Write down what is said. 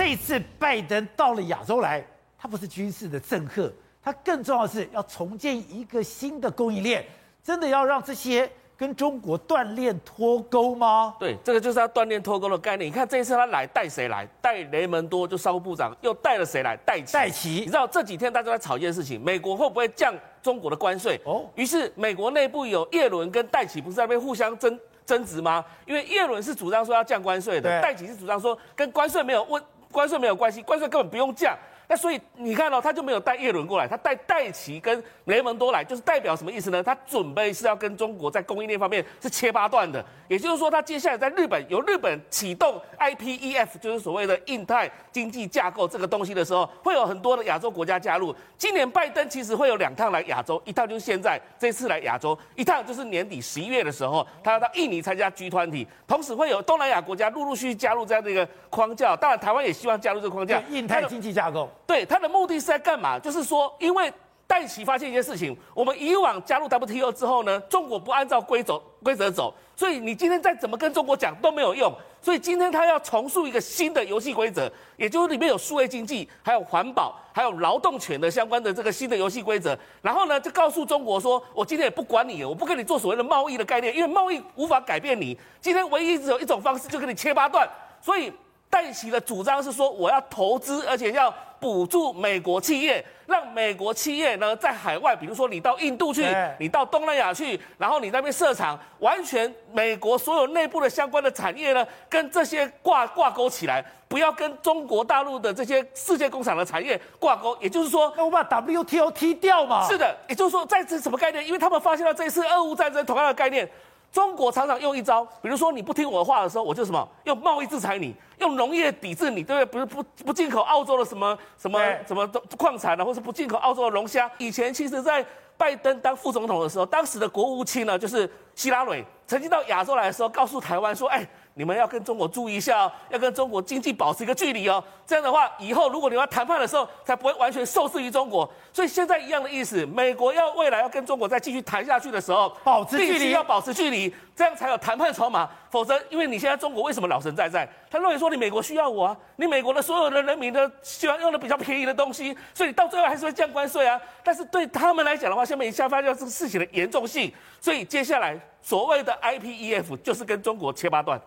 这一次拜登到了亚洲来，他不是军事的政客，他更重要的是要重建一个新的供应链，真的要让这些。跟中国锻炼脱钩吗？对，这个就是要锻炼脱钩的概念。你看这一次他来带谁来？带雷蒙多，就商务部长，又带了谁来？戴琪。戴奇，你知道这几天大家都在吵一件事情，美国会不会降中国的关税？哦，于是美国内部有叶伦跟戴奇不是在那边互相争争执吗？因为叶伦是主张说要降关税的，戴奇是主张说跟关税没有问关税没有关系，关税根本不用降。那所以你看到、哦、他就没有带叶伦过来，他带戴琪跟雷蒙多来，就是代表什么意思呢？他准备是要跟中国在供应链方面是切八段的，也就是说，他接下来在日本由日本启动 IPEF，就是所谓的印太经济架构这个东西的时候，会有很多的亚洲国家加入。今年拜登其实会有两趟来亚洲，一趟就是现在这次来亚洲，一趟就是年底十一月的时候，他要到印尼参加 G 团体同时会有东南亚国家陆陆续续加入这样的一个框架。当然，台湾也希望加入这个框架，印太经济架构。对，他的目的是在干嘛？就是说，因为戴琪发现一件事情，我们以往加入 WTO 之后呢，中国不按照规则规则走，所以你今天再怎么跟中国讲都没有用。所以今天他要重塑一个新的游戏规则，也就是里面有数位经济、还有环保、还有劳动权的相关的这个新的游戏规则。然后呢，就告诉中国说，我今天也不管你，我不跟你做所谓的贸易的概念，因为贸易无法改变你。今天唯一只有一种方式，就跟你切八段。所以。戴琪的主张是说，我要投资，而且要补助美国企业，让美国企业呢在海外，比如说你到印度去，你到东南亚去，然后你那边设厂，完全美国所有内部的相关的产业呢，跟这些挂挂钩起来，不要跟中国大陆的这些世界工厂的产业挂钩。也就是说，那我把 WTO 踢掉嘛？是的，也就是说，在这什么概念？因为他们发现了这一次俄乌战争同样的概念。中国常常用一招，比如说你不听我的话的时候，我就什么用贸易制裁你，用农业抵制你，对不对？不是不不进口澳洲的什么什么什么矿产啊，或是不进口澳洲的龙虾。以前其实，在拜登当副总统的时候，当时的国务卿呢，就是希拉蕊，曾经到亚洲来的时候，告诉台湾说，哎。你们要跟中国注意一下哦，要跟中国经济保持一个距离哦。这样的话，以后如果你要谈判的时候，才不会完全受制于中国。所以现在一样的意思，美国要未来要跟中国再继续谈下去的时候，保持距离，要保持距离，这样才有谈判筹码。否则，因为你现在中国为什么老神在在？他认为说你美国需要我啊，你美国的所有的人民都喜欢用的比较便宜的东西，所以到最后还是会降关税啊。但是对他们来讲的话，下面一下发现这个事情的严重性，所以接下来所谓的 IPEF 就是跟中国切八段。